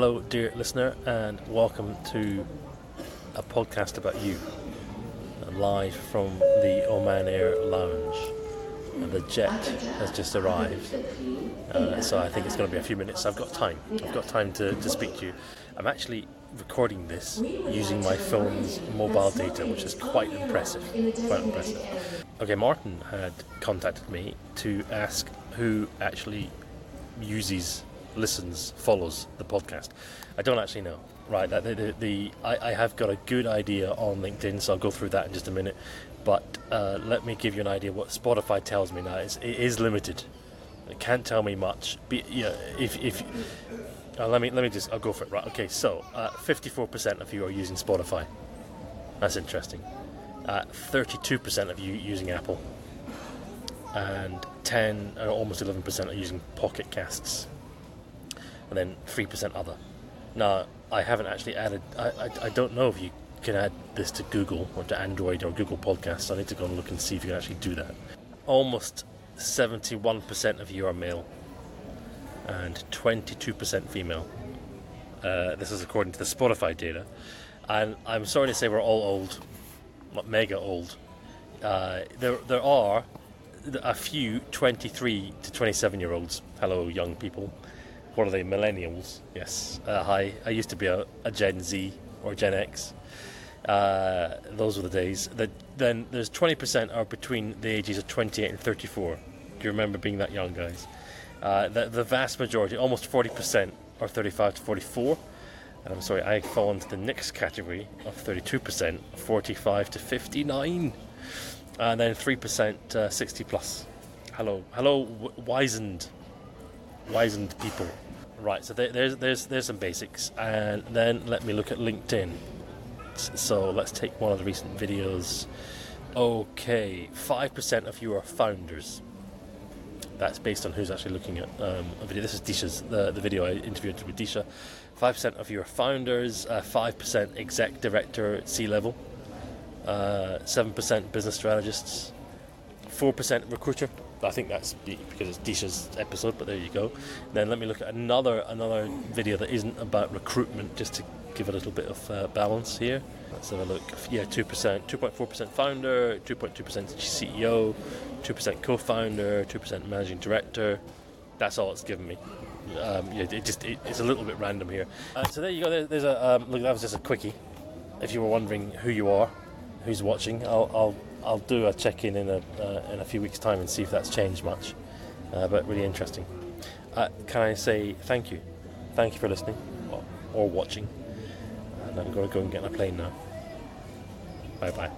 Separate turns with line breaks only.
Hello, dear listener, and welcome to a podcast about you, live from the Oman Air Lounge. And the jet has just arrived, uh, so I think it's going to be a few minutes. I've got time. I've got time to, to speak to you. I'm actually recording this using my phone's mobile data, which is quite impressive. Quite impressive. Okay, Martin had contacted me to ask who actually uses, listens, follows the podcast. I don't actually know. Right, the, the, the I, I, have got a good idea on LinkedIn, so I'll go through that in just a minute. But uh, let me give you an idea what Spotify tells me now. It's, it is limited. It can't tell me much. Yeah, if, if uh, let me let me just I'll go for it. Right. Okay. So, uh, fifty-four percent of you are using Spotify. That's interesting. Uh, thirty-two percent of you using Apple, and ten, uh, almost eleven percent are using Pocket Casts, and then three percent other. Now, I haven't actually added. I, I, I don't know if you can add this to Google or to Android or Google Podcasts. I need to go and look and see if you can actually do that. Almost seventy-one percent of you are male and 22% female. Uh, this is according to the Spotify data. And I'm sorry to say we're all old, mega old. Uh, there, there are a few 23 to 27 year olds. Hello, young people. What are they? Millennials. Yes. Uh, hi. I used to be a, a, Gen Z or Gen X. Uh, those were the days. The, then there's 20% are between the ages of 28 and 34. Do you remember being that young, guys? Uh, the, the vast majority, almost 40%, are 35 to 44. And I'm sorry, I fall into the next category of 32%, 45 to 59. And then 3% uh, 60 plus. Hello, hello, wizened, wizened people. Right, so there, there's there's there's some basics, and then let me look at LinkedIn. So let's take one of the recent videos. Okay, five percent of you are founders that's based on who's actually looking at um, a video. This is Disha's the, the video I interviewed with Disha. Five percent of you are founders, uh, five uh, percent exec director at C level, uh, seven uh, percent business strategists, four percent recruiter. I think that's because it's Disha's episode, but there you go. Then let me look at another another video that isn't about recruitment, just to give a little bit of uh, balance here. Let's have a look. Yeah, two percent, two point four percent founder, two point two percent CEO, 2% co-founder, 2% managing director. That's all it's given me. Um, yeah, it just it, it's a little bit random here. Uh, so there you go. There, there's a um, look. That was just a quickie. If you were wondering who you are, who's watching, I'll I'll, I'll do a check in in a uh, in a few weeks' time and see if that's changed much. Uh, but really interesting. Uh, can I say thank you? Thank you for listening or, or watching. And I'm going to go and get on a plane now. Bye bye.